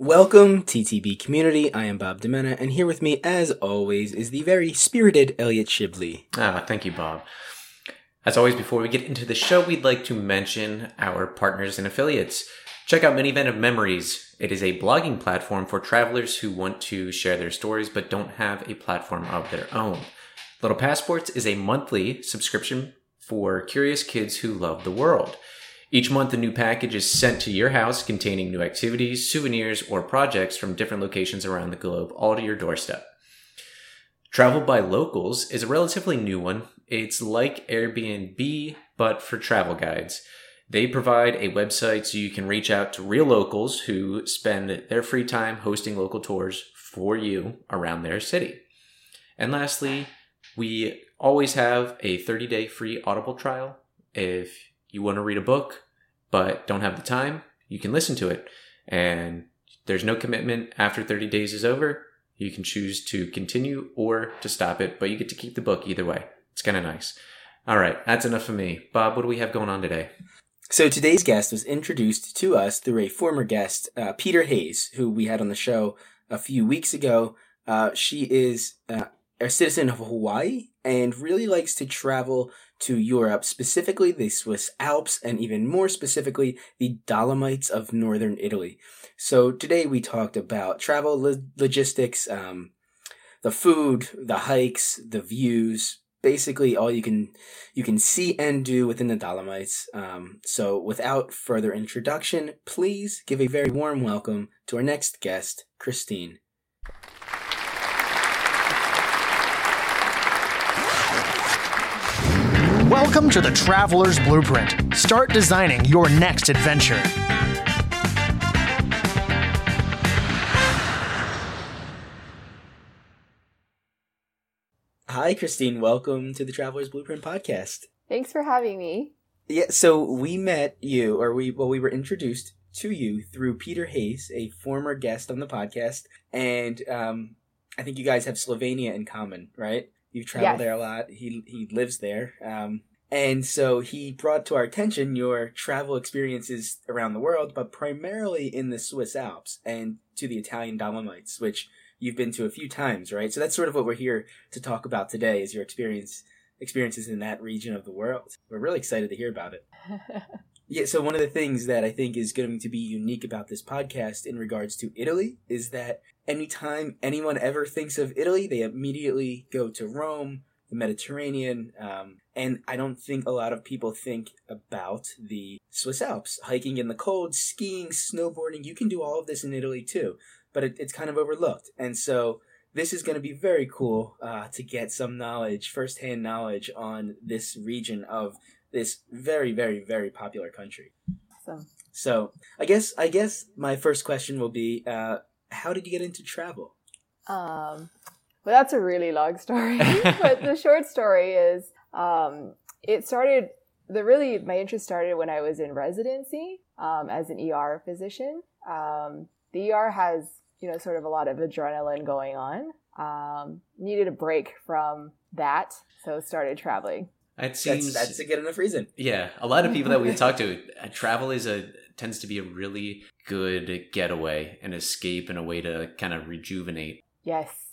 Welcome, TTB community. I am Bob Demena, and here with me, as always, is the very spirited Elliot Shibley. Ah, thank you, Bob. As always, before we get into the show, we'd like to mention our partners and affiliates. Check out Minivan of Memories. It is a blogging platform for travelers who want to share their stories but don't have a platform of their own. Little Passports is a monthly subscription for curious kids who love the world. Each month, a new package is sent to your house containing new activities, souvenirs, or projects from different locations around the globe, all to your doorstep. Travel by Locals is a relatively new one. It's like Airbnb, but for travel guides. They provide a website so you can reach out to real locals who spend their free time hosting local tours for you around their city. And lastly, we always have a 30 day free Audible trial. If you want to read a book but don't have the time, you can listen to it. And there's no commitment after 30 days is over. You can choose to continue or to stop it, but you get to keep the book either way. It's kind of nice. All right, that's enough for me. Bob, what do we have going on today? So today's guest was introduced to us through a former guest, uh, Peter Hayes, who we had on the show a few weeks ago. Uh, she is uh, a citizen of Hawaii and really likes to travel to Europe, specifically the Swiss Alps, and even more specifically, the Dolomites of northern Italy. So today we talked about travel lo- logistics, um, the food, the hikes, the views, basically all you can you can see and do within the Dolomites. Um, so without further introduction, please give a very warm welcome to our next guest, Christine. Welcome to the Traveler's Blueprint. Start designing your next adventure. Hi, Christine. Welcome to the Traveler's Blueprint podcast. Thanks for having me. Yeah, so we met you, or we well, we were introduced to you through Peter Hayes, a former guest on the podcast, and um, I think you guys have Slovenia in common, right? You've traveled Yes. there a lot. He he lives there, um, and so he brought to our attention your travel experiences around the world, but primarily in the Swiss Alps and to the Italian Dolomites, which you've been to a few times, right? So that's sort of what we're here to talk about today: is your experience experiences in that region of the world. We're really excited to hear about it. Yeah, so one of the things that I think is going to be unique about this podcast in regards to Italy is that anytime anyone ever thinks of Italy, they immediately go to Rome, the Mediterranean, um, and I don't think a lot of people think about the Swiss Alps, hiking in the cold, skiing, snowboarding. You can do all of this in Italy too, but it, it's kind of overlooked. And so this is going to be very cool uh, to get some knowledge, firsthand knowledge on this region of this very, very, very popular country. Awesome. So I guess I guess my first question will be, uh, how did you get into travel? Um, well, that's a really long story, but the short story is um, it started. The really my interest started when I was in residency um, as an ER physician. Um, the ER has you know sort of a lot of adrenaline going on. Um, needed a break from that, so started traveling. It seems That's that's a good enough reason. Yeah, a lot of people that we talk to, uh, travel is a tends to be a really good getaway, an escape, and a way to kind of rejuvenate. Yes.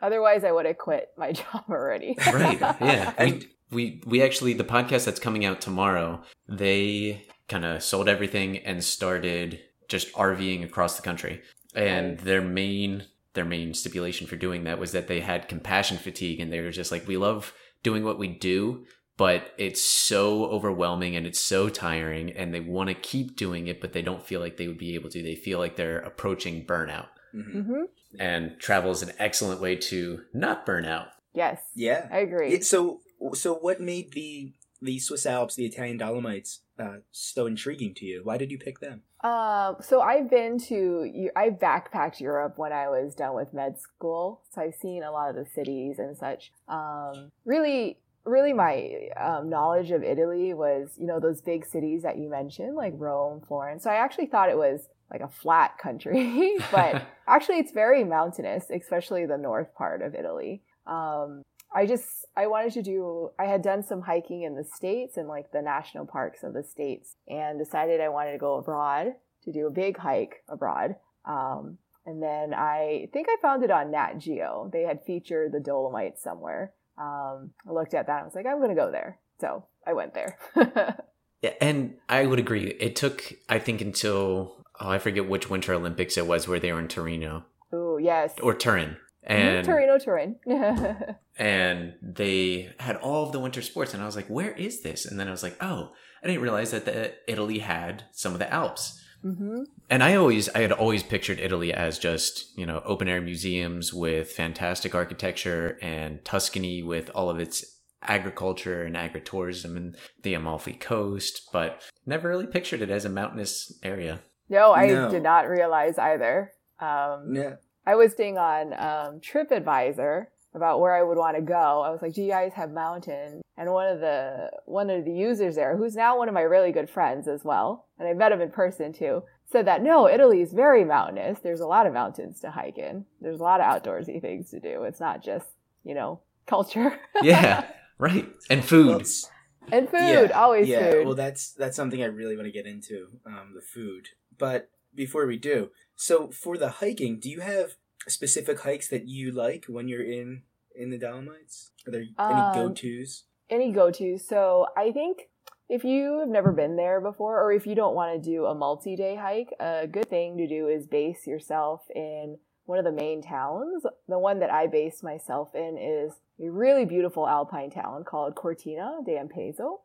Otherwise, I would have quit my job already. Right? Yeah. And- we we we actually the podcast that's coming out tomorrow. They kind of sold everything and started just RVing across the country, and Nice. their main their main stipulation for doing that was that they had compassion fatigue, and they were just like, we love doing what we do, but it's so overwhelming and it's so tiring and they want to keep doing it but they don't feel like they would be able to they feel like they're approaching burnout hmm hmm and travel is an excellent way to not burn out Yes. Yeah. I agree. Yeah, So so what made the the Swiss Alps, the Italian Dolomites, uh, so intriguing to you? Why did you pick them? Um, so I've been to, I backpacked Europe when I was done with med school. So I've seen a lot of the cities and such. Um, really, really my um, knowledge of Italy was, you know, those big cities that you mentioned, like Rome, Florence. So I actually thought it was like a flat country, but actually it's very mountainous, especially the north part of Italy. Um, I just I wanted to do I had done some hiking in the states and like the national parks of the states and decided I wanted to go abroad to do a big hike abroad. Um, and then I think I found it on Nat Geo. They had featured the Dolomites somewhere. Um, I looked at that. And I was like, I'm going to go there. So I went there. Yeah, and I would agree. It took, I think, until oh, I forget which Winter Olympics it was where they were in Torino oh yes. or Turin, and Torino, Turin. and they had all of the winter sports, and I was like, "Where is this?" And then I was like, "Oh, I didn't realize that the, Italy had some of the Alps." hmm And I always, I had always pictured Italy as just you know open air museums with fantastic architecture and Tuscany with all of its agriculture and agritourism and the Amalfi Coast, but never really pictured it as a mountainous area. No, I No. did not realize either. Um, Yeah. I was staying on um, TripAdvisor about where I would want to go. I was like, "Do you guys have mountains?" And one of the one of the users there, who's now one of my really good friends as well, and I met him in person too, said that no, Italy is very mountainous. There's a lot of mountains to hike in. There's a lot of outdoorsy things to do. It's not just you know culture Yeah, right. And Well, food. it's- and food. always yeah. food. Well, that's that's something I really want to get into, um, the food. But before we do, so for the hiking, do you have specific hikes that you like when you're in in the Dolomites? Are there any Um, go tos? any go to. So I think if you have never been there before, or if you don't want to do a multi day hike, a good thing to do is base yourself in one of the main towns. The one that I based myself in is a really beautiful alpine town called Cortina d'Ampezzo.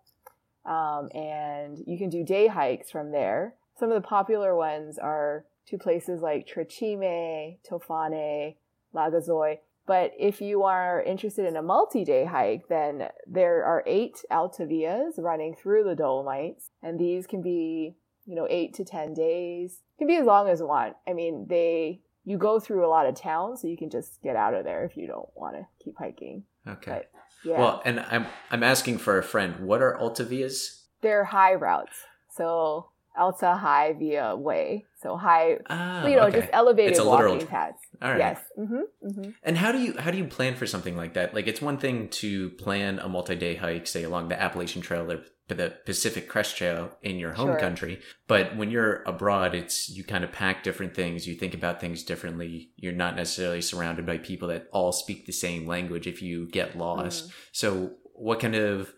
Um, and you can do day hikes from there. Some of the popular ones are to places like Tre Cime, Tofane, Lagazuoi. But if you are interested in a multi-day hike, then there are eight Alta Vias running through the Dolomites, and these can be, you know, eight to ten days. Can be as long as you want. I mean, they you go through a lot of towns, so you can just get out of there if you don't want to keep hiking. Okay. But yeah, Well, and I'm I'm asking for a friend. What are Alta Vias? they're high routes, so Alta High Via Way, so high, Ah, you know, okay. just elevated It's a walking literal- paths. All right. Yes. Mm-hmm. Mm-hmm. And how do you how do you plan for something like that? Like it's one thing to plan a multi-day hike, say along the Appalachian Trail or the Pacific Crest Trail in your home Sure. country, but when you're abroad, it's you kind of pack different things. You think about things differently. You're not necessarily surrounded by people that all speak the same language. If you get lost, so what kind of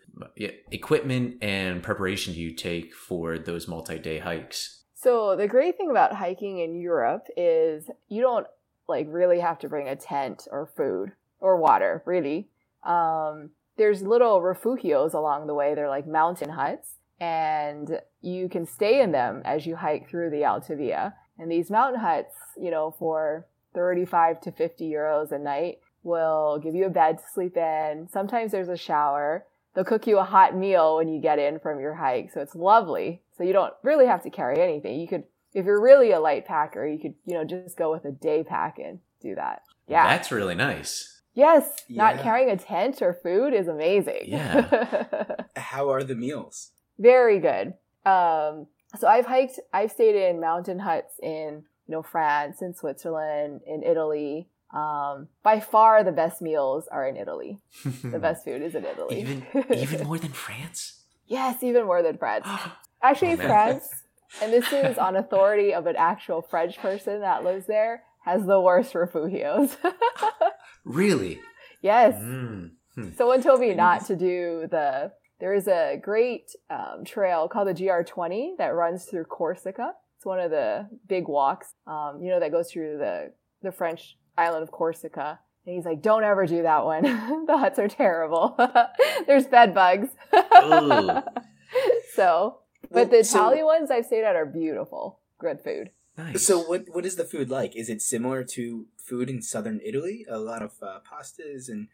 equipment and preparation do you take for those multi-day hikes? So the great thing about hiking in Europe is you don't like really have to bring a tent or food or water, really. Um, there's little refugios along the way. They're like mountain huts, and you can stay in them as you hike through the Alta Via. And these mountain huts, you know, for 35 to 50 euros a night, will give you a bed to sleep in. Sometimes there's a shower. They'll cook you a hot meal when you get in from your hike. So it's lovely. So you don't really have to carry anything. You could, if you're really a light packer, you could, you know, just go with a day pack and do that. Yeah. that's really nice. yes. Not carrying a tent or food is amazing. Yeah. How are the meals? Very good. Um, so I've hiked, I've stayed in mountain huts in, you know, France, in Switzerland, in Italy. Um, by far the best meals are in Italy. The best food is in Italy. even even more than France. yes, even more than France. oh Actually, man. France, and this is on authority of an actual French person that lives there, has the worst refugios. Really? yes. Mm. Someone told me not to do the. There is a great um, trail called the GR20 that runs through Corsica. It's one of the big walks, um, you know, that goes through the the French island of Corsica. And he's like, "Don't ever do that one. the huts are terrible. There's bed bugs." So, but Well, the so- Italian ones I've stayed at are beautiful. Good food. Nice. So what what is the food like? Is it similar to food in southern Italy? A lot of uh, pastas and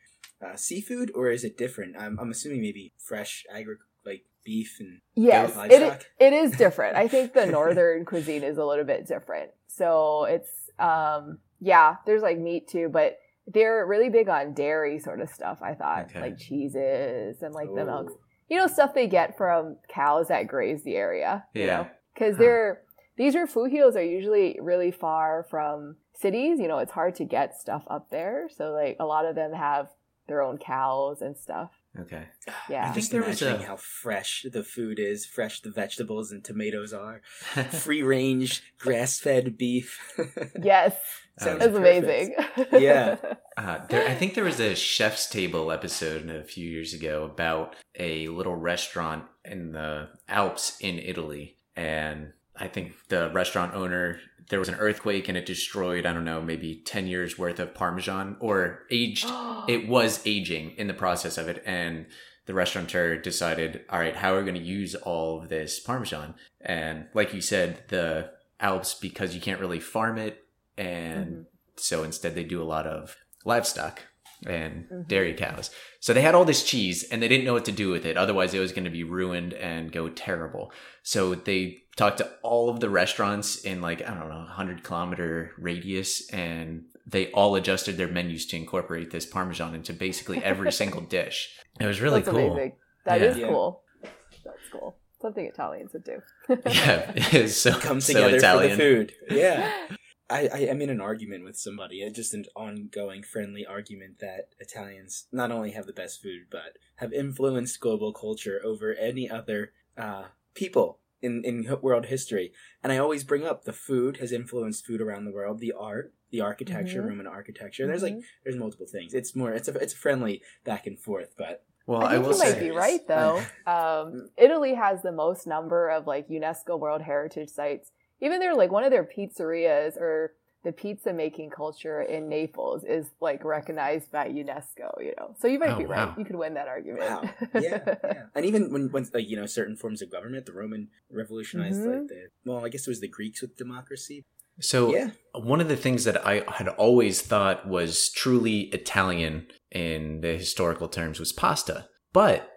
uh, seafood, or is it different? I'm I'm assuming maybe fresh agri like beef and Yes, goat it, it is different. I think the northern cuisine is a little bit different. So it's um yeah, there's like meat too, but they're really big on dairy sort of stuff, I thought. Okay. Like cheeses and like the milk. Oh. You know, stuff they get from cows that graze the area. You Yeah. know? Because Huh. they're these are refugios are usually really far from cities. You know, it's hard to get stuff up there. So like a lot of them have their own cows and stuff. Okay. Yeah. I'm just there was imagining a- how fresh the food is, fresh the vegetables and tomatoes are, free range, grass fed beef. Yes, Sounds that's amazing. Yeah. Uh, there, I think there was a chef's table episode a few years ago about a little restaurant in the Alps in Italy, and I think the restaurant owner there was an earthquake and it destroyed I don't know maybe ten years worth of Parmesan or aged. it was aging in the process of it, and the restaurateur decided, all right, how are we going to use all of this Parmesan? And like you said, the Alps because you can't really farm it, and Mhm. so instead they do a lot of livestock and Mhm. dairy cows. So they had all this cheese and they didn't know what to do with it. Otherwise, it was going to be ruined and go terrible. So they talked to all of the restaurants in like, I don't know, 100 kilometer radius and they all adjusted their menus to incorporate this Parmesan into basically every single dish. It was really that's cool. amazing. That Yeah. is Yeah. cool. That's cool. Something Italians would do. yeah, it is so, Come so together Italian. for the food. Yeah. I, I am in an argument with somebody, uh, just an ongoing friendly argument that Italians not only have the best food, but have influenced global culture over any other uh, people in, in world history. And I always bring up the food has influenced food around the world, the art, the architecture, Mhm. Roman architecture. There's like Mhm. there's multiple things. It's more it's a it's a friendly back and forth, but Well, I I, think will you might say, be right though. Um, Italy has the most number of like UNESCO World Heritage sites. Even their like one of their pizzerias or the pizza making culture in Naples is like recognized by UNESCO. You know, so you might Oh, be right. You could win that argument. Wow. Yeah, yeah. And even when, when like, you know, certain forms of government, the Roman revolutionized, Mhm. like, the, well, I guess it was the Greeks with democracy. So yeah. one of the things that I had always thought was truly Italian in the historical terms was pasta. But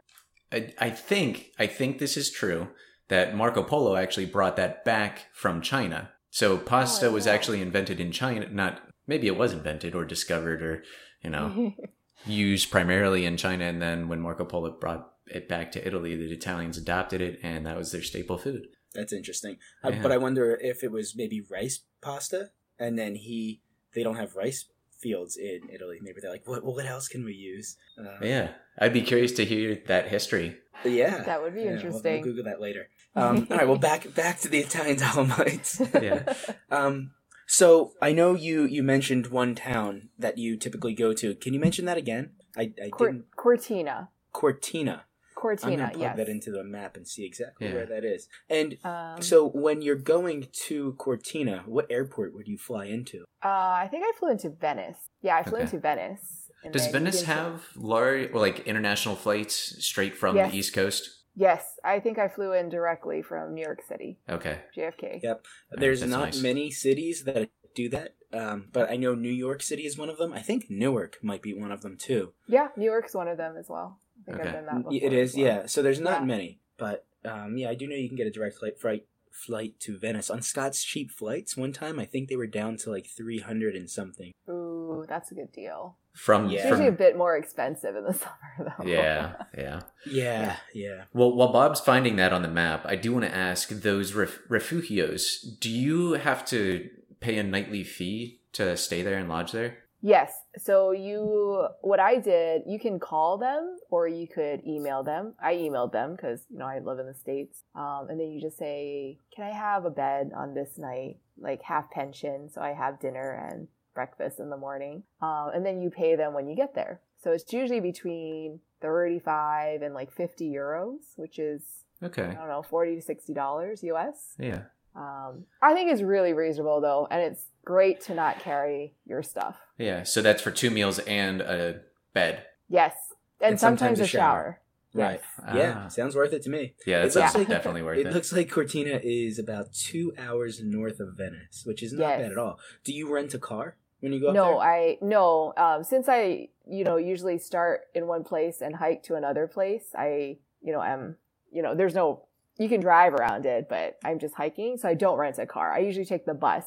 I, I think I think this is true that Marco Polo actually brought that back from China. So pasta Oh, was actually invented in China. Not maybe it was invented or discovered or you know used primarily in China, and then when Marco Polo brought it back to Italy, the Italians adopted it, and that was their staple food. That's interesting. Uh, but I wonder if it was maybe rice pasta, and then he, they don't have rice fields in Italy. Maybe they're like, what, what else can we use? Uh, Yeah, I'd be curious to hear that history. Yeah. That would be Yeah, we'll- interesting. We'll, Google that later. Um, all right. Well, back back to the Italian Dolomites. Yeah. Um, so I know you you mentioned one town that you typically go to. Can you mention that again? I, I Cor- didn't. Cortina. Cortina. I'm Cortina. gonna plug Yes. that into the map and see exactly Yeah. where that is. And Um, so when you're going to Cortina, what airport would you fly into? uh, I think I flew into Venice. Yeah, I flew Okay. into Venice. Does Venice have large, or like international flights straight from Yes. the East Coast? Yes, I think I flew in directly from New York City, Okay. JFK. Yep. There's that's not nice. many cities that do that, um, but I know New York City is one of them. I think Newark might be one of them too. Yeah, New York's one of them as well. I think Okay. I've been that before. It is, well. yeah. So there's not Yeah. many, but um, yeah, I do know you can get a direct flight, flight flight to Venice on Scott's cheap flights. One time, I think they were down to like three hundred and something. Ooh, that's a good deal. From, Yeah. It's usually a bit more expensive in the summer, though. yeah, yeah. Yeah, yeah. Well, while Bob's finding that on the map, I do want to ask those ref- refugios. Do you have to pay a nightly fee to stay there and lodge there? Yes. So you, what I did, you can call them or you could email them. I emailed them because you know I live in the states, um, and then you just say, "Can I have a bed on this night, like half pension, so I have dinner and breakfast in the morning?" Um, and then you pay them when you get there. So it's usually between thirty-five and like fifty euros, which is Okay. I don't know, forty to sixty dollars US. Yeah. Um, I think it's really reasonable though, and it's great to not carry your stuff. Yeah. So that's for two meals and a bed. Yes, and, And sometimes, sometimes a a shower. shower. Right. Yes. Yeah, Ah. sounds worth it to me. Yeah, that It sounds looks like- definitely worth It it. looks like Cortina is about two hours north of Venice, which is not Yes. bad at all. Do you rent a car when you go up No, there? I no. Um, since I you know usually start in one place and hike to another place, I you know am you know there's no you can drive around it, but I'm just hiking, so I don't rent a car. I usually take the bus.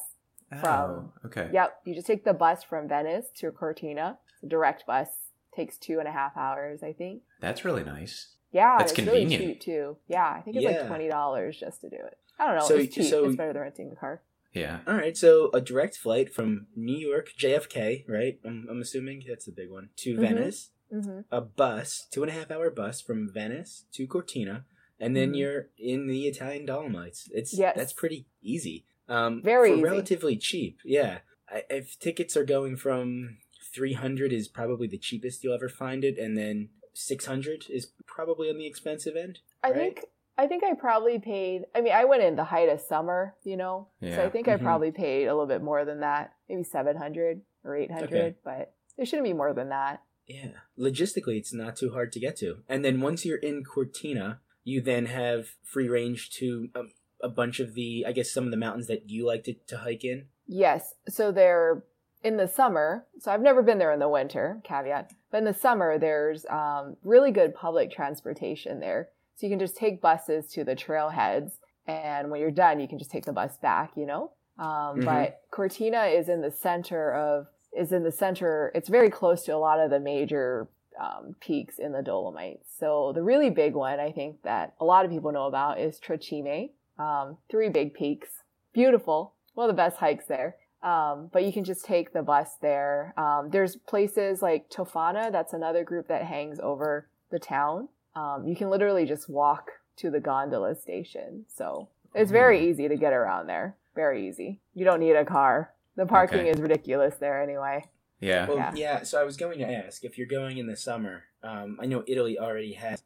from- Oh, okay. Yep, you just take the bus from Venice to Cortina. It's direct bus takes two and a half hours, I think. That's really nice. Yeah, That's it's really convenient. cheap too. Yeah, I think it's Yeah. like twenty dollars just to do it. I don't know. So- it's cheap. so- it's better than renting a car. Yeah. All right, so a direct flight from New York, JFK, right? I'm, I'm assuming that's the big one, to Mhm. Venice. hmm a bus, two and a half hour bus from Venice to Cortina, and then Mhm. you're in the Italian Dolomites. It's Yes. that's pretty easy. Um, Very for easy. relatively cheap. Yeah, I, if tickets are going from three hundred is probably the cheapest you'll ever find it, and then six hundred is probably on the expensive end. I Right. think I think I probably paid. I mean, I went in the height of summer, you know, so I think I Mhm. probably paid a little bit more than that, maybe seven hundred or eight hundred, Okay. but it shouldn't be more than that. Yeah, logistically, it's not too hard to get to. And then once you're in Cortina, you then have free range to a, a bunch of the, I guess, some of the mountains that you like to, to hike in. Yes, so they're in the summer. So I've never been there in the winter, caveat. But in the summer, there's um, really good public transportation there. So you can just take buses to the trailheads, and when you're done, you can just take the bus back. You know. Um, Mhm. But Cortina is in the center of is in the center. It's very close to a lot of the major um, peaks in the Dolomites. So the really big one, I think that a lot of people know about, is Tre Cime. Um, three big peaks, beautiful, one of the best hikes there. Um, but you can just take the bus there. Um, there's places like Tofana, that's another group that hangs over the town. Um, you can literally just walk to the gondola station. So it's very easy to get around there. Very easy. You don't need a car. The parking Okay. is ridiculous there anyway. Yeah. Well, Yeah. yeah. So I was going to ask if you're going in the summer. Um, I know Italy already has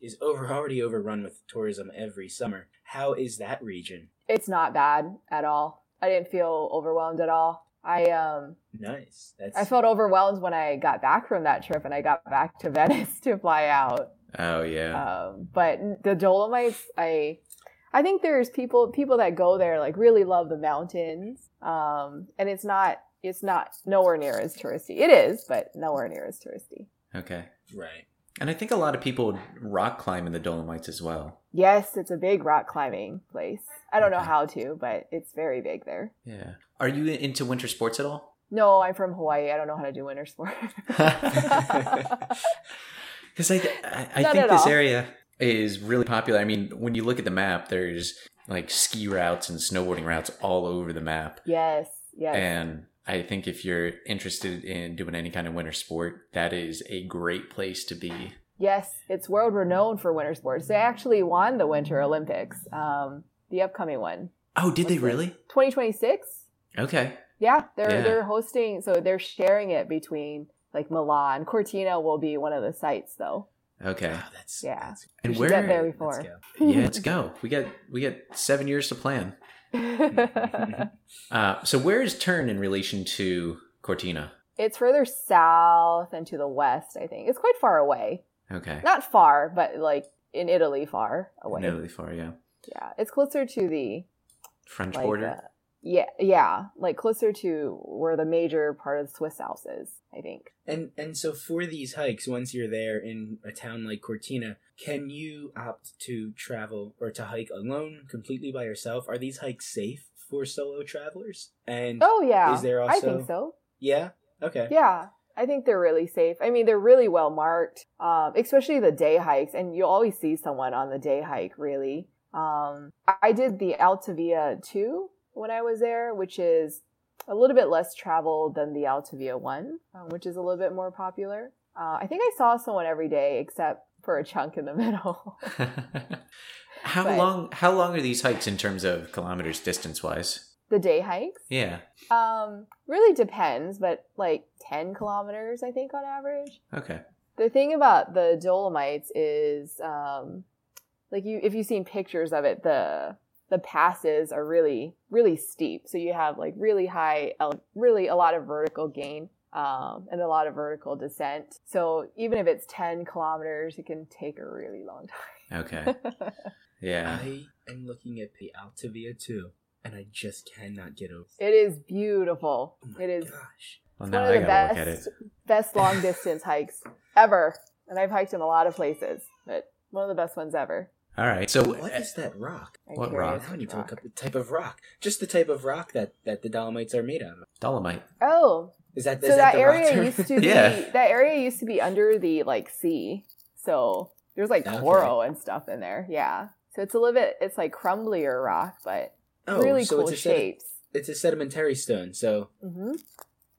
is over already overrun with tourism every summer. How is that region? It's not bad at all. I didn't feel overwhelmed at all. I um Nice. That's I felt overwhelmed when I got back from that trip and I got back to Venice to fly out. Oh yeah. Um, but the Dolomites, I, I think there's people people that go there like really love the mountains. Um, and it's not it's not nowhere near as touristy. It is, but nowhere near as touristy. okay. right. And I think a lot of people rock climb in the Dolomites as well. Yes, it's a big rock climbing place. I don't know how to, but it's very big there. Yeah. Are you into winter sports at all? No, I'm from Hawaii. I don't know how to do winter sport. Because I, I, I think this all. area is really popular. I mean, when you look at the map, there's like ski routes and snowboarding routes all over the map. yes, yes. And I think if you're interested in doing any kind of winter sport, that is a great place to be. Yes, it's world renowned for winter sports. They actually won the Winter Olympics, um, the upcoming one, Oh, did they What's really? 2026. Okay. Yeah, they're Yeah. they're hosting, so they're sharing it between like Milan. Cortina will be one of the sites, though. Okay. Wow, that's Yeah. that's- And You should where? get there let's before. yeah, let's go. We got we got seven years to plan. Uh, so where is Turin in relation to Cortina? it's further south and to the west. I think it's quite far away. Okay. Not far, but like in Italy, far away. Really far, yeah. Yeah, it's closer to the French like border. uh, yeah, yeah, like closer to where the major part of the Swiss Alps is. I think. And and so for these hikes, once you're there in a town like Cortina, can you opt to travel or to hike alone, completely by yourself? Are these hikes safe for solo travelers? And Oh yeah, Is there also? I think so. yeah, okay, Yeah, I think they're really safe. I mean, they're really well marked, um, especially the day hikes, and you'll always see someone on the day hike. Really, um, I- did the Alta Via two when I was there, which is a little bit less traveled than the Alta Via one, um, which is a little bit more popular. Uh, I think I saw someone every day except for a chunk in the middle. how But- long? How long are these hikes in terms of kilometers distance wise? the day hikes, Yeah. um, really depends, but like ten kilometers, I think, on average. Okay. the thing about the Dolomites is, um, like you, if you've seen pictures of it, the the passes are really really steep. So you have like really high, really a lot of vertical gain. Um, and a lot of vertical descent. So even if it's 10 kilometers, it can take a really long time. Okay. Yeah. I am looking at the Alta Via too, and I just cannot get over. it is beautiful. Oh my It is gosh. Well, one of I the gotta look at best best long distance hikes ever. And I've hiked in a lot of places, but one of the best ones ever. All right. So What is that rock? I'm What rock? Now I need to rock. look up the type of rock. Just the type of rock that, that the Dolomites are made out of. Dolomite. Oh, Is that so is that, the rock area used to be Yeah. that area used to be under the like sea so there's like Okay. coral and stuff in there yeah so it's a little bit it's like crumblier rock but oh, really so cool it's a sedi- shapes it's a sedimentary stone. So hmm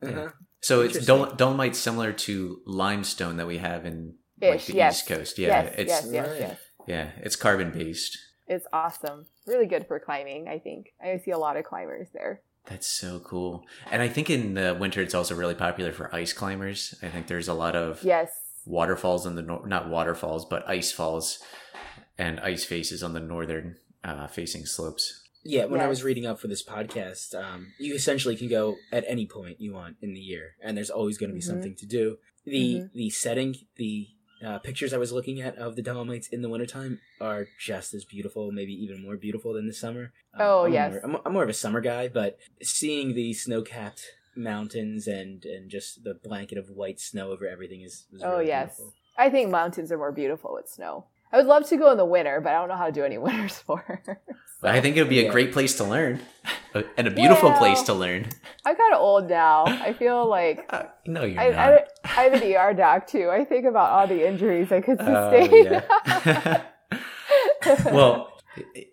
Uh-huh. So it's dol- dolomite similar to limestone that we have in like Ish, the yes. East Coast. Yeah, yes, it's yes, yes, Right. yes. Yeah, it's carbon based. It's awesome. Really good for climbing, I think. I see a lot of climbers there. That's so cool. And I think in the winter it's also really popular for ice climbers. I think there's a lot of Yes. waterfalls on the nor- not waterfalls, but ice falls and ice faces on the northern uh, facing slopes. Yeah, when I was reading up for this podcast, um, you essentially can go at any point you want in the year, and there's always going to be Mhm. something to do. The Mhm. the setting, the uh, pictures I was looking at of the Dolomites in the wintertime are just as beautiful, maybe even more beautiful than the summer. Um, Oh, I'm yes. More, I'm, I'm more of a summer guy, but seeing the snow-capped mountains and and just the blanket of white snow over everything is, is Oh, really yes. beautiful. I think mountains are more beautiful with snow. I would love to go in the winter, but I don't know how to do any winter sports. But I think it would be a great place to learn and a beautiful Well- place to learn. I'm kind of old now. I feel like Uh, no, you're I, not. I, I have an ER doc too. I think about all the injuries I could Oh, sustain. yeah. well,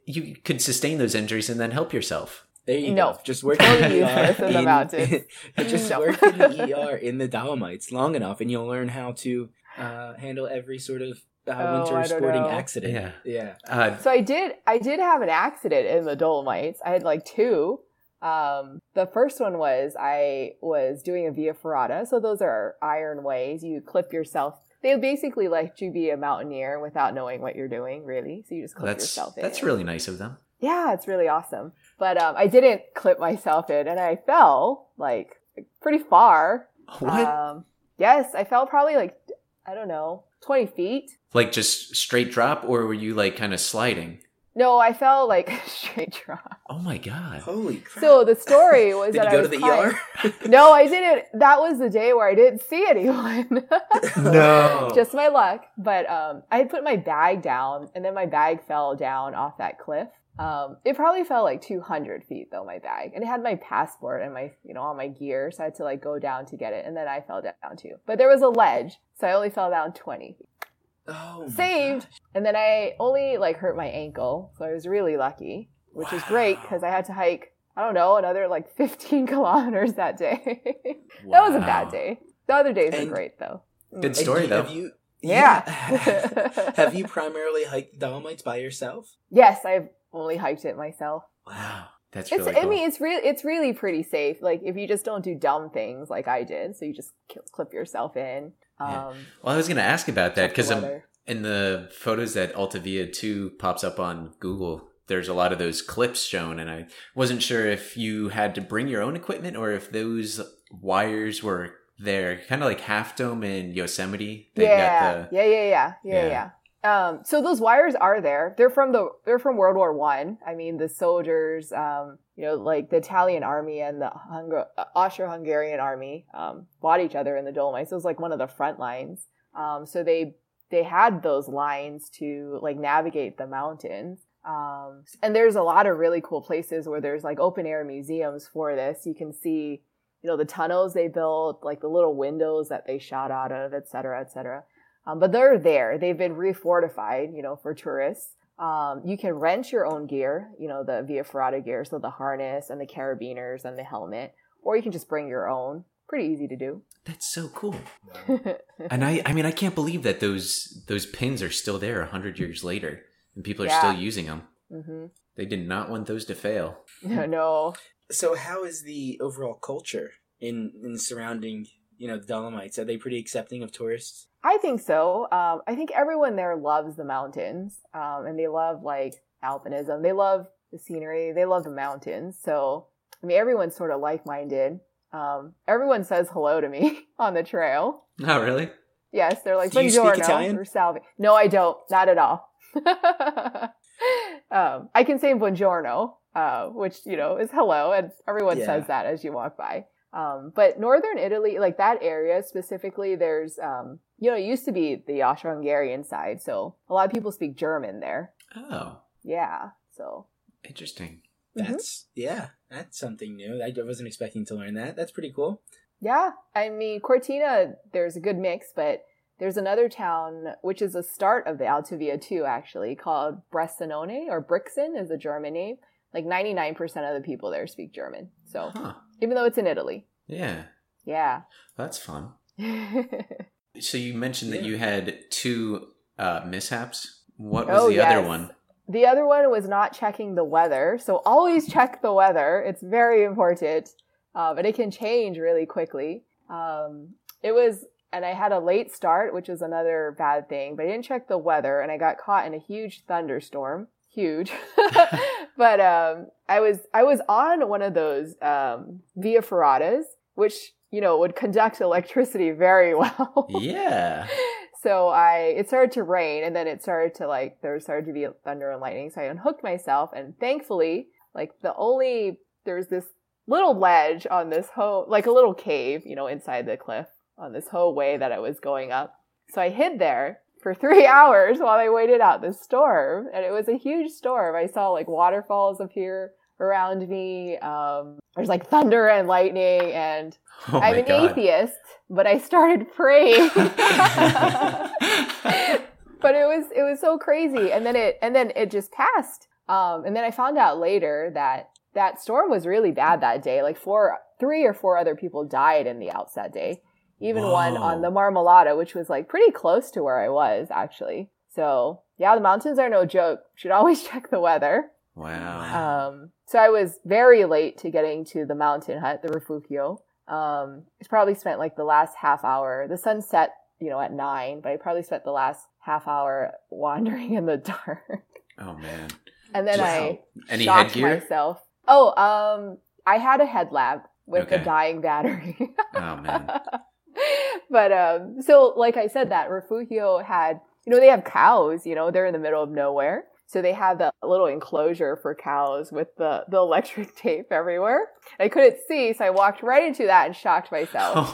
you could sustain those injuries and then help yourself. There you No. go. Just work Totally in the ER useless in the mountains. just No. work in the ER in the Dolomites long enough, and you'll learn how to uh, handle every sort of uh, Oh, winter I sporting know. accident. Yeah. yeah. Uh, So I did I did have an accident in the Dolomites. I had like two. Um, the first one was I was doing a via ferrata. So those are iron ways. You clip yourself. They basically let you be a mountaineer without knowing what you're doing, really. So you just clip that's yourself in. that's really nice of them. yeah, it's really awesome. But um, I didn't clip myself in, and I fell like pretty far. What? Um, yes, I fell probably like I don't know, twenty feet. like just straight drop, or were you like kind of sliding? No, I fell like straight drop. Oh my god! Holy crap. So the story was Did that you I go was to the climbing- ER? No, I didn't. That was the day where I didn't see anyone. No. Just my luck. But um, I had put my bag down, and then my bag fell down off that cliff. Um, it probably fell like 200 feet though, my bag, and it had my passport and my, you know, all my gear, so I had to like go down to get it, and then I fell down too. But there was a ledge, so I only fell down 20 feet. oh, my Saved. gosh. And then I only like hurt my ankle, so I was really lucky, which is great because I had to hike. I don't know another like 15 kilometers that day. that was a bad day. The other days And- were great though. Good story you- though. Have you? Yeah. have you primarily hiked the Dolomites by yourself? Yes, I've only hiked it myself. Wow, that's It's really I mean it's really it's really pretty safe. Like if you just don't do dumb things like I did, so you just clip yourself in. Yeah. Um, well, I was going to ask about that because weather. in the photos that Alta Via 2 pops up on Google, there's a lot of those clips shown, and I wasn't sure if you had to bring your own equipment or if those wires were there, kind of like Half Dome in Yosemite. They yeah, got the yeah, yeah, yeah, yeah, yeah. Um, so those wires are there. They're from the they're from World War One. I. I mean, the soldiers, um, you know, like the Italian army and the Hungar- Austro-Hungarian army, um, fought each other in the Dolomites. It was like one of the front lines. Um, so they they had those lines to like navigate the mountains. Um, and there's a lot of really cool places where there's like open air museums for this. You can see, you know, the tunnels they built, like the little windows that they shot out of, et cetera, et cetera. Um, but they're there. They've been refortified, you know, for tourists. Um, you can rent your own gear, you know, the Via Ferrata gear, so the harness and the carabiners and the helmet, or you can just bring your own. Pretty easy to do. That's so cool. And I, I mean, I can't believe that those those pins are still there a hundred years later, and people are Yeah. still using them. hmm They did not want those to fail. No, no. So, how is the overall culture in in surrounding you know the Dolomites? Are they pretty accepting of tourists? I think so. Um, I think everyone there loves the mountains, um, and they love like alpinism. They love the scenery. They love the mountains. So, I mean, everyone's sort of like minded. Um, everyone says hello to me on the trail. Oh, really? Yes, they're like Do you speak buongiorno Italian? or salve. No, I don't. Not at all. um, I can say buongiorno, uh, which you know is hello, and everyone Yeah. says that as you walk by. Um, but northern Italy, like that area specifically, there's um, you know, it used to be the Austro-Hungarian side, so a lot of people speak German there. Oh, Yeah, so interesting. Mhm. That's yeah, that's something new. I wasn't expecting to learn that. That's pretty cool. Yeah, I mean Cortina, there's a good mix, but there's another town which is the start of the Alta Via too, actually called Bressanone or Brixen is the German name. Like 99% of the people there speak German. So Huh? Even though it's in Italy, Yeah. Yeah. That's fun. So you mentioned that you had two uh, mishaps. What was Oh, the other one? The other one was not checking the weather. So always check the weather. It's very important. Uh, but it can change really quickly. Um, it was, and I had a late start, which was another bad thing, but I didn't check the weather and I got caught in a huge thunderstorm. Huge. but um, I was I was on one of those um, via ferratas, which you know would conduct electricity very well. Yeah. So I, it started to rain and then it started to like, there started to be thunder and lightning. So I unhooked myself and thankfully, like the only, there's this little ledge on this whole, like a little cave, you know, inside the cliff on this whole way that I was going up. So I hid there for three hours while I waited out the storm. And it was a huge storm. I saw like waterfalls appear around me. Um, there's like thunder and lightning and Oh I'm an god. atheist, but I started praying. but it was it was so crazy, and then it and then it just passed. Um, and then I found out later that that storm was really bad that day. Like four, three or four other people died in the Alps that day. Even one on the Marmolada, which was like pretty close to where I was actually. So yeah, the mountains are no joke. Should always check the weather. wow. Um, so I was very late to getting to the mountain hut, the refugio. Um, I probably spent like the last half hour. The sun set, you know, at nine, but I probably spent the last half hour wandering in the dark. oh man. And then Wow. I Any shocked headgear? myself. Oh, um, I had a headlamp with Okay. a dying battery. Oh man. but um, so like I said, that refugio had, you know, they have cows. You know, they're in the middle of nowhere, so they have that little enclosure for cows with the the electric tape everywhere. I couldn't see, so I walked right into that and shocked myself.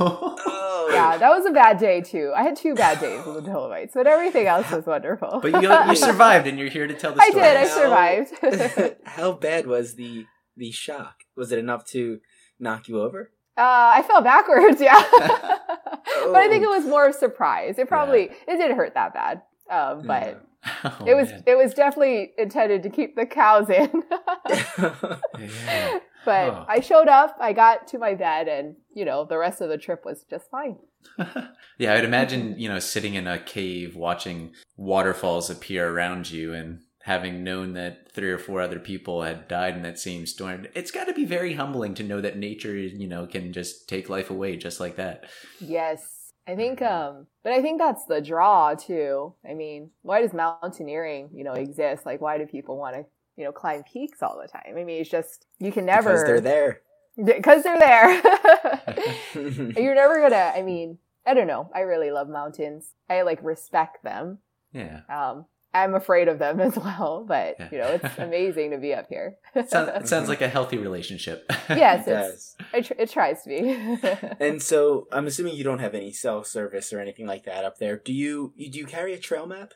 Oh, yeah, that was a bad day too. I had two bad days in the Dolomites, but everything else was wonderful. but you you survived and you're here to tell the story. I did. I How- survived. How bad was the the shock? Was it enough to knock you over? Uh, I fell backwards, yeah. But I think it was more of surprise. It probably it didn't hurt that bad, um, but Oh, it was man. it was definitely intended to keep the cows in. Yeah. but. I showed up, I got to my bed, and you know the rest of the trip was just fine. yeah, I'd imagine, you know, sitting in a cave watching waterfalls appear around you and having known that three or four other people had died in that same storm. It's got to be very humbling to know that nature, you know, can just take life away just like that. Yes, I think, um, but I think that's the draw too. I mean, why does mountaineering, you know, exist? Like, why do people want to, you know, climb peaks all the time? I mean, it's just you can never because they're there. because they're there. You're never gonna. I mean, I don't know. I really love mountains. I like respect them. Yeah. Um, I'm afraid of them as well, but Yeah. you know, it's amazing to be up here. It sounds, it sounds like a healthy relationship. yes, It does. it, tr- it tries to be. And so I'm assuming you don't have any cell service or anything like that up there. Do you? you- Do you carry a trail map?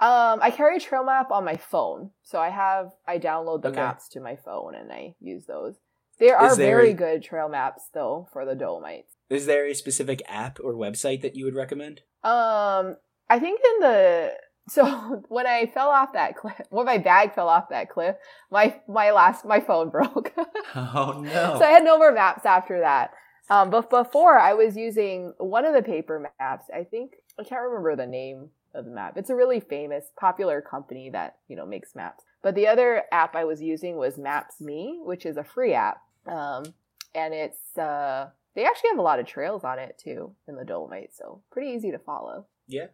um, I carry a trail map on my phone, so I have I download the Okay. maps to my phone and I use those. There are there very a- good trail maps though for the Dolomites. Is there a specific app or website that you would recommend? Um, I think in the so when I fell off that cliff, when my bag fell off that cliff, my my last my phone broke. oh, no. so I had no more maps after that. Um, but before I was using one of the paper maps. I think I can't remember the name of the map. It's a really famous, popular company that you know makes maps. But the other app I was using was Maps Me, which is a free app. Um, and it's uh, they actually have a lot of trails on it too in the Dolomites, so pretty easy to follow. Yeah.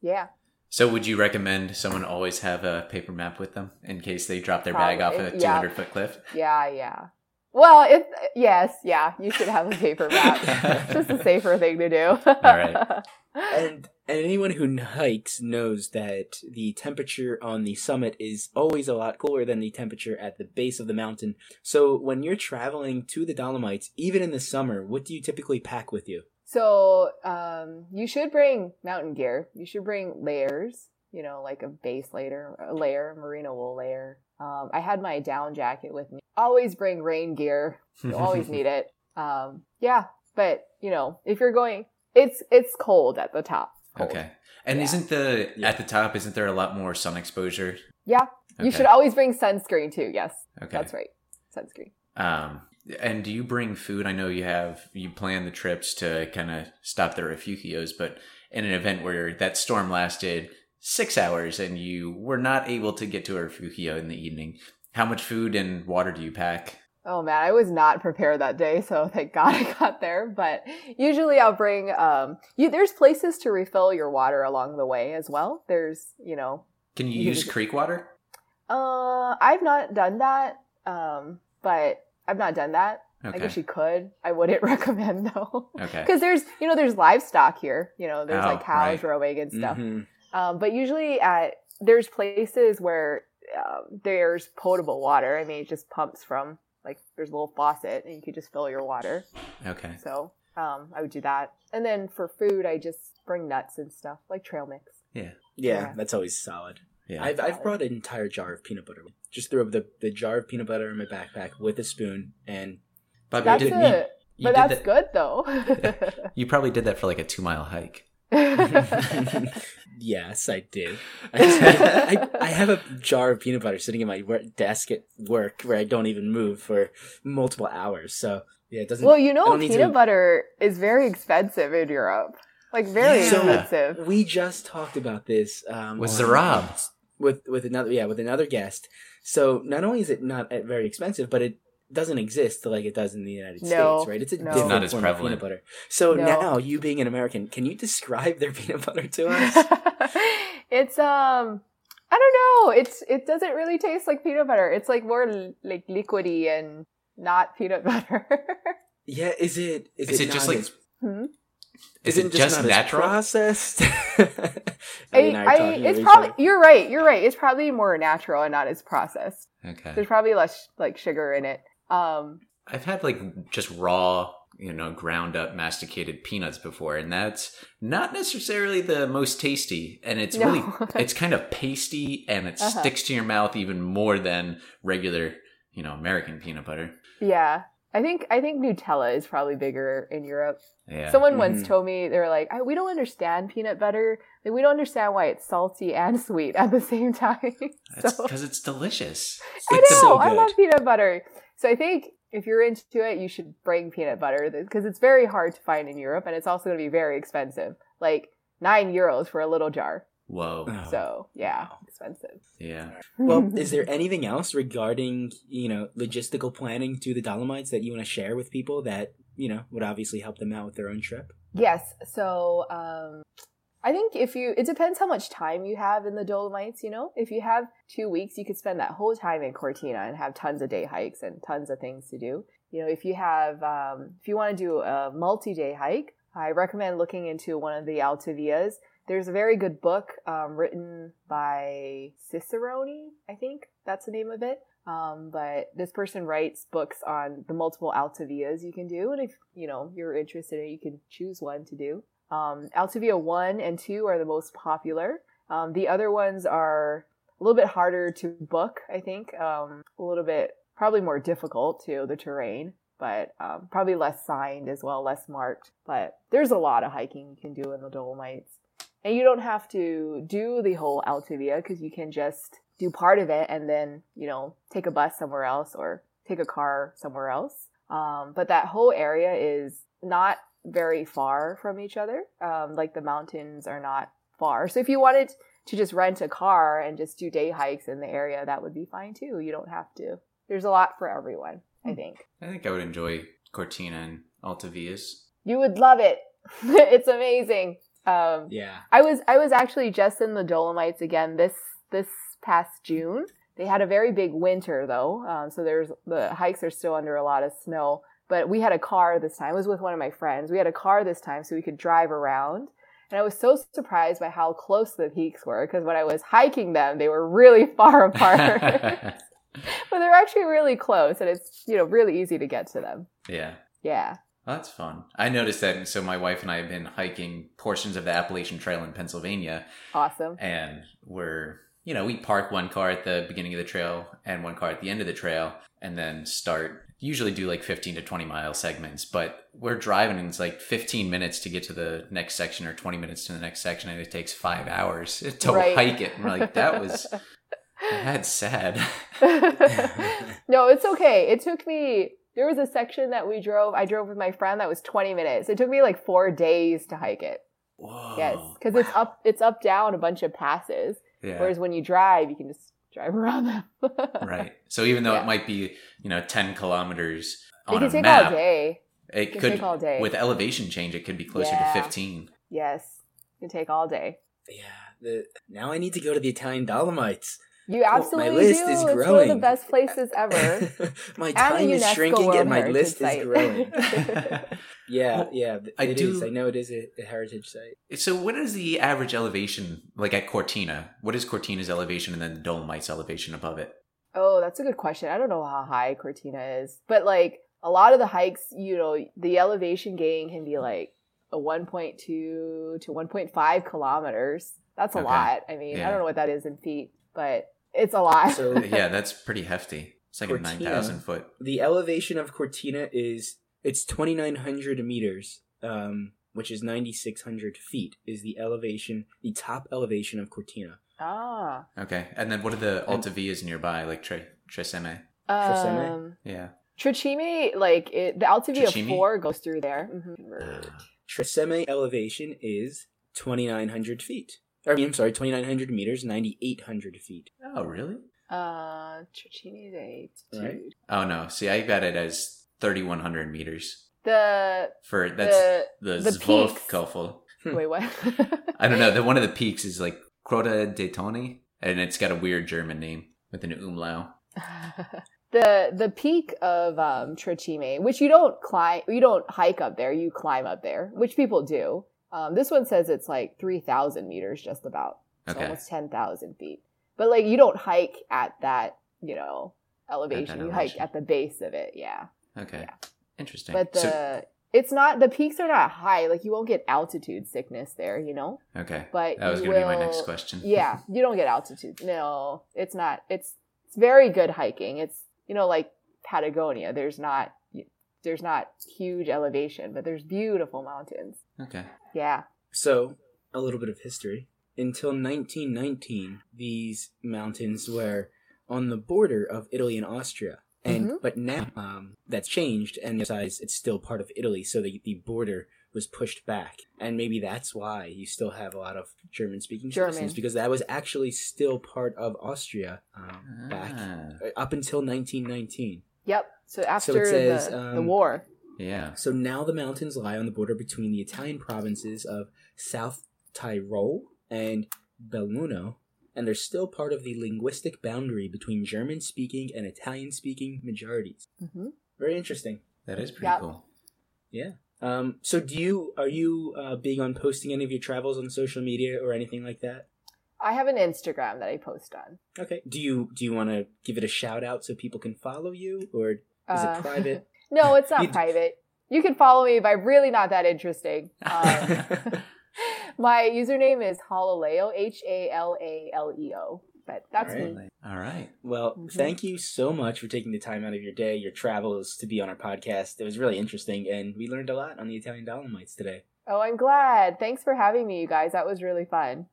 Yeah. So, would you recommend someone always have a paper map with them in case they drop their bag off Probably, a yeah. 200 foot cliff? Yeah, yeah. Well, it yes, yeah, you should have a paper map. It's just a safer thing to do. All right. And and anyone who hikes knows that the temperature on the summit is always a lot cooler than the temperature at the base of the mountain. So when you're traveling to the Dolomites, even in the summer, what do you typically pack with you? So, um, you should bring mountain gear. You should bring layers. You know, like a base layer, a layer, merino wool layer. Um, I had my down jacket with me. Always bring rain gear. You always need it. Um, yeah, but you know, if you're going, it's it's cold at the top. Cold. Okay. And Yeah. isn't the Yeah. at the top? Isn't there a lot more sun exposure? Yeah, you should always bring sunscreen too. Yes, Okay. that's right, sunscreen. Um, And do you bring food? I know you have you plan the trips to kind of stop the refugios, but in an event where that storm lasted six hours and you were not able to get to a refugio in the evening, how much food and water do you pack? Oh man, I was not prepared that day, so thank God I got there. But usually I'll bring um you there's places to refill your water along the way as well. There's, you know, Can you You use just- creek water? uh I've not done that. Um but I've not done that. I guess you could. I wouldn't recommend though. Okay. Because there's, you know, there's livestock here. You know, there's Oh, like cows right. roaming and stuff. Mhm. Um, but usually at there's places where um, there's potable water. I mean, it just pumps from like there's a little faucet and you could just fill your water. Okay. So um, I would do that. And then for food, I just bring nuts and stuff like trail mix. Yeah. Yeah, Yeah. that's always solid. Yeah. I've I've brought an entire jar of peanut butter. Just threw the the jar of peanut butter in my backpack with a spoon, and Bobby, That's you did, it. you But did that's that- good though. You probably did that for like a two mile hike. yes, I did. I, I, I have a jar of peanut butter sitting in my work, desk at work where I don't even move for multiple hours. So yeah, it doesn't. well, you know, peanut to- butter is very expensive in Europe. Like very Yeah. expensive. We just talked about this um, With on- Zarab. With with another yeah with another guest. So not only is it not uh, very expensive, but it doesn't exist like it does in the United No, States, right? It's a no. different Not as form prevalent. of peanut butter. So No. now you being an American, can you describe their peanut butter to us? it's um I don't know. It's it doesn't really taste like peanut butter. It's like more l- like liquidy and not peanut butter. yeah, is it is, Is it, it just like- as- hmm? Is it it just not natural? processed? I, Ellie I I, it's probably other. you're right. You're right. It's probably more natural and not as processed. Okay. There's probably less like sugar in it. Um, I've had like just raw, you know, ground up masticated peanuts before, and that's not necessarily the most tasty. And it's No. really, it's kind of pasty and it Uh-huh. sticks to your mouth even more than regular, you know, American peanut butter. yeah, I think I think Nutella is probably bigger in Europe. Yeah. Someone once Mhm. told me they were like, I, "We don't understand peanut butter. Like, we don't understand why it's salty and sweet at the same time." That's so because it's delicious. I It's know so I love peanut butter. So I think if you're into it, you should bring peanut butter because it's very hard to find in Europe, and it's also going to be very expensive, like nine euros for a little jar. Whoa. Oh. So yeah, expensive. Yeah. Well, is there anything else regarding you know logistical planning to the Dolomites that you want to share with people that you know would obviously help them out with their own trip? Yes. So um, I think if you, it depends how much time you have in the Dolomites. You know, if you have two weeks, you could spend that whole time in Cortina and have tons of day hikes and tons of things to do. You know, if you have, um, if you want to do a multi-day hike, I recommend looking into one of the Alta Vias. There's a very good book um, written by Cicerone, I think that's the name of it. Um, but this person writes books on the multiple Alta Vias you can do, and if you know you're interested in it, you can choose one to do. Um, Alta Via one and two are the most popular. Um, the other ones are a little bit harder to book, I think. Um, a little bit probably more difficult too, the terrain, but um, probably less signed as well, less marked. But there's a lot of hiking you can do in the Dolomites. And you don't have to do the whole Alta Via because you can just do part of it and then, you know, take a bus somewhere else or take a car somewhere else. Um, but that whole area is not very far from each other. Um, like the mountains are not far. So if you wanted to just rent a car and just do day hikes in the area, that would be fine too. You don't have to. There's a lot for everyone, I think. I think I would enjoy Cortina and Alta Vias. You would love it. it's amazing. Um, Yeah. I was I was actually just in the Dolomites again this this past June. They had a very big winter though, um, so there's the hikes are still under a lot of snow. But we had a car this time. I was with one of my friends. We had a car this time so we could drive around. And I was so surprised by how close the peaks were because when I was hiking them, they were really far apart. but they're actually really close, and it's you know really easy to get to them. yeah. Yeah. Well, that's fun. I noticed that. So my wife and I have been hiking portions of the Appalachian Trail in Pennsylvania, Awesome. and we're you know we park one car at the beginning of the trail and one car at the end of the trail, and then start. Usually do like 15 to 20 mile segments, but we're driving and it's like 15 minutes to get to the next section or 20 minutes to the next section, and it takes five hours to Right. hike it. And we're like, that was that's sad. no, it's okay. It took me There was a section that we drove. I drove with my friend that was 20 minutes. It took me like four days to hike it. Whoa. Yes, because it's up, it's up down a bunch of passes. Yeah. Whereas when you drive, you can just drive around them. right. So even though Yeah. it might be, you know, 10 kilometers it on can a take map, all day. it can could, take all day. with elevation change, it could be closer Yeah. to 15. Yes, it can take all day. Yeah. The, now I need to go to the Italian Dolomites. You Oh, my absolutely list do. is It's one of the best places ever. my and time is UNESCO shrinking World and my Heritage list Site. is growing. Yeah, yeah, th- I it do- is. I know it is a, a heritage site. So what is the average elevation, like at Cortina? What is Cortina's elevation and then the Dolomites elevation above it? Oh, that's a good question. I don't know how high Cortina is, but like a lot of the hikes, you know, the elevation gain can be like a 1.2 to 1.5 kilometers. That's a Okay. lot. I mean, Yeah. I don't know what that is in feet, but it's a lot. So yeah, that's pretty hefty. It's like Cortina. a 9,000 foot. the elevation of Cortina is it's twenty nine hundred meters, um, which is ninety six hundred feet. Is the elevation the top elevation of Cortina? ah, Okay. And then what are the And- Alta Vias nearby, like Tre- Tresemme? Tre Cime? um, Yeah. Tre Cime, like it, the Alta Via Trachime? four goes through there. Mhm. Tre Cime elevation is twenty nine hundred feet. Or, I mean, I'm sorry, twenty nine hundred meters, ninety eight hundred feet. Oh, really? Uh, Tre Cime is a Right. Oh, no. See, I got it as 3,100 meters. The For that's the, the, the Zvolkofel. Hmm. wait what? I don't know. The one of the peaks is like Croda dei Toni, and it's got a weird German name with an umlaut. the the peak of um, Tre Cime, which you don't climb, you don't hike up there, you climb up there, which people do. Um, this one says it's like three thousand meters, just about, so Okay. almost ten thousand feet. But like you don't hike at that, you know, elevation. You hike at the base of it, yeah. Okay. Yeah. Interesting. But the So- it's not the peaks are not high. Like you won't get altitude sickness there, you know. okay. But That was going to be my next question. yeah, you don't get altitude. No, it's not. It's it's very good hiking. It's you know like Patagonia. There's not there's not huge elevation, but there's beautiful mountains. Okay. Yeah. So, a little bit of history. Until 1919, these mountains were on the border of Italy and Austria. And Mhm. but now um, that's changed, and besides, it's still part of Italy, so the, the border was pushed back, and maybe that's why you still have a lot of German-speaking German. citizens because that was actually still part of Austria um, back Ah, uh, up until 1919. Yep. So after says, the, the um, war. yeah. So now the mountains lie on the border between the Italian provinces of South Tyrol and Belluno, and they're still part of the linguistic boundary between German speaking and Italian speaking majorities. hmm Very interesting. That is pretty Yep. cool. Yeah. Um, so do you are you uh, big on posting any of your travels on social media or anything like that? I have an Instagram that I post on. Okay. Do you do you want to give it a shout out so people can follow you or is Uh, it private? no, it's not private. You can follow me, but I'm really not that interesting. Um, my username is Halaleo, H A L A L E O. But that's Alright. me. All right. Well, Mhm. thank you so much for taking the time out of your day, your travels to be on our podcast. It was really interesting, and we learned a lot on the Italian Dolomites today. Oh, I'm glad. Thanks for having me, you guys. That was really fun.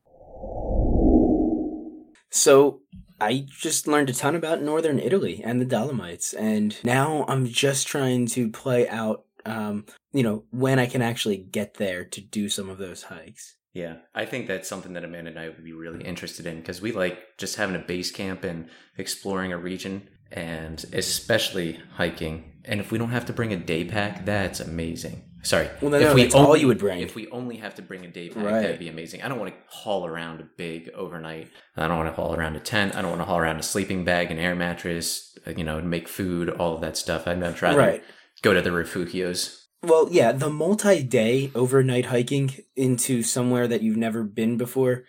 So, I just learned a ton about northern Italy and the Dolomites, and now I'm just trying to play out, um, you know, when I can actually get there to do some of those hikes. Yeah, I think that's something that Amanda and I would be really interested in because we like just having a base camp and exploring a region and especially hiking. And if we don't have to bring a day pack, that's amazing. Sorry. Well, no, if no, we that's all you would bring. If we only have to bring a day pack, Right. that'd be amazing. I don't want to haul around a big overnight. I don't want to haul around a tent. I don't want to haul around a sleeping bag, an air mattress, uh, you know, make food, all of that stuff. I'd rather Right. go to the refugios. Well, yeah, the multi day overnight hiking into somewhere that you've never been before,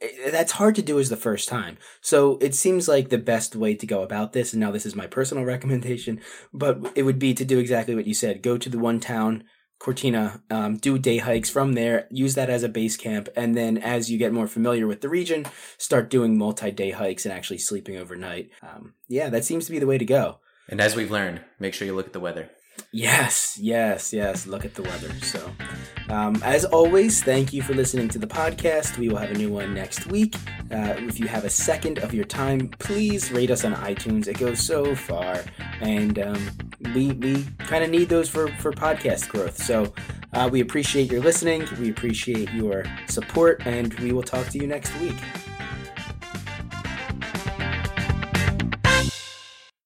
it- that's hard to do as the first time. So it seems like the best way to go about this, and now this is my personal recommendation, but it would be to do exactly what you said go to the one town. Cortina, um, do day hikes from there, use that as a base camp, and then as you get more familiar with the region, start doing multi day hikes and actually sleeping overnight. Um, yeah, that seems to be the way to go. And as we've learned, make sure you look at the weather. Yes, yes, yes. Look at the weather. So, Um, as always, thank you for listening to the podcast. We will have a new one next week. Uh, if you have a second of your time, please rate us on iTunes. It goes so far, and um, we we kind of need those for for podcast growth. So uh, we appreciate your listening. We appreciate your support, and we will talk to you next week.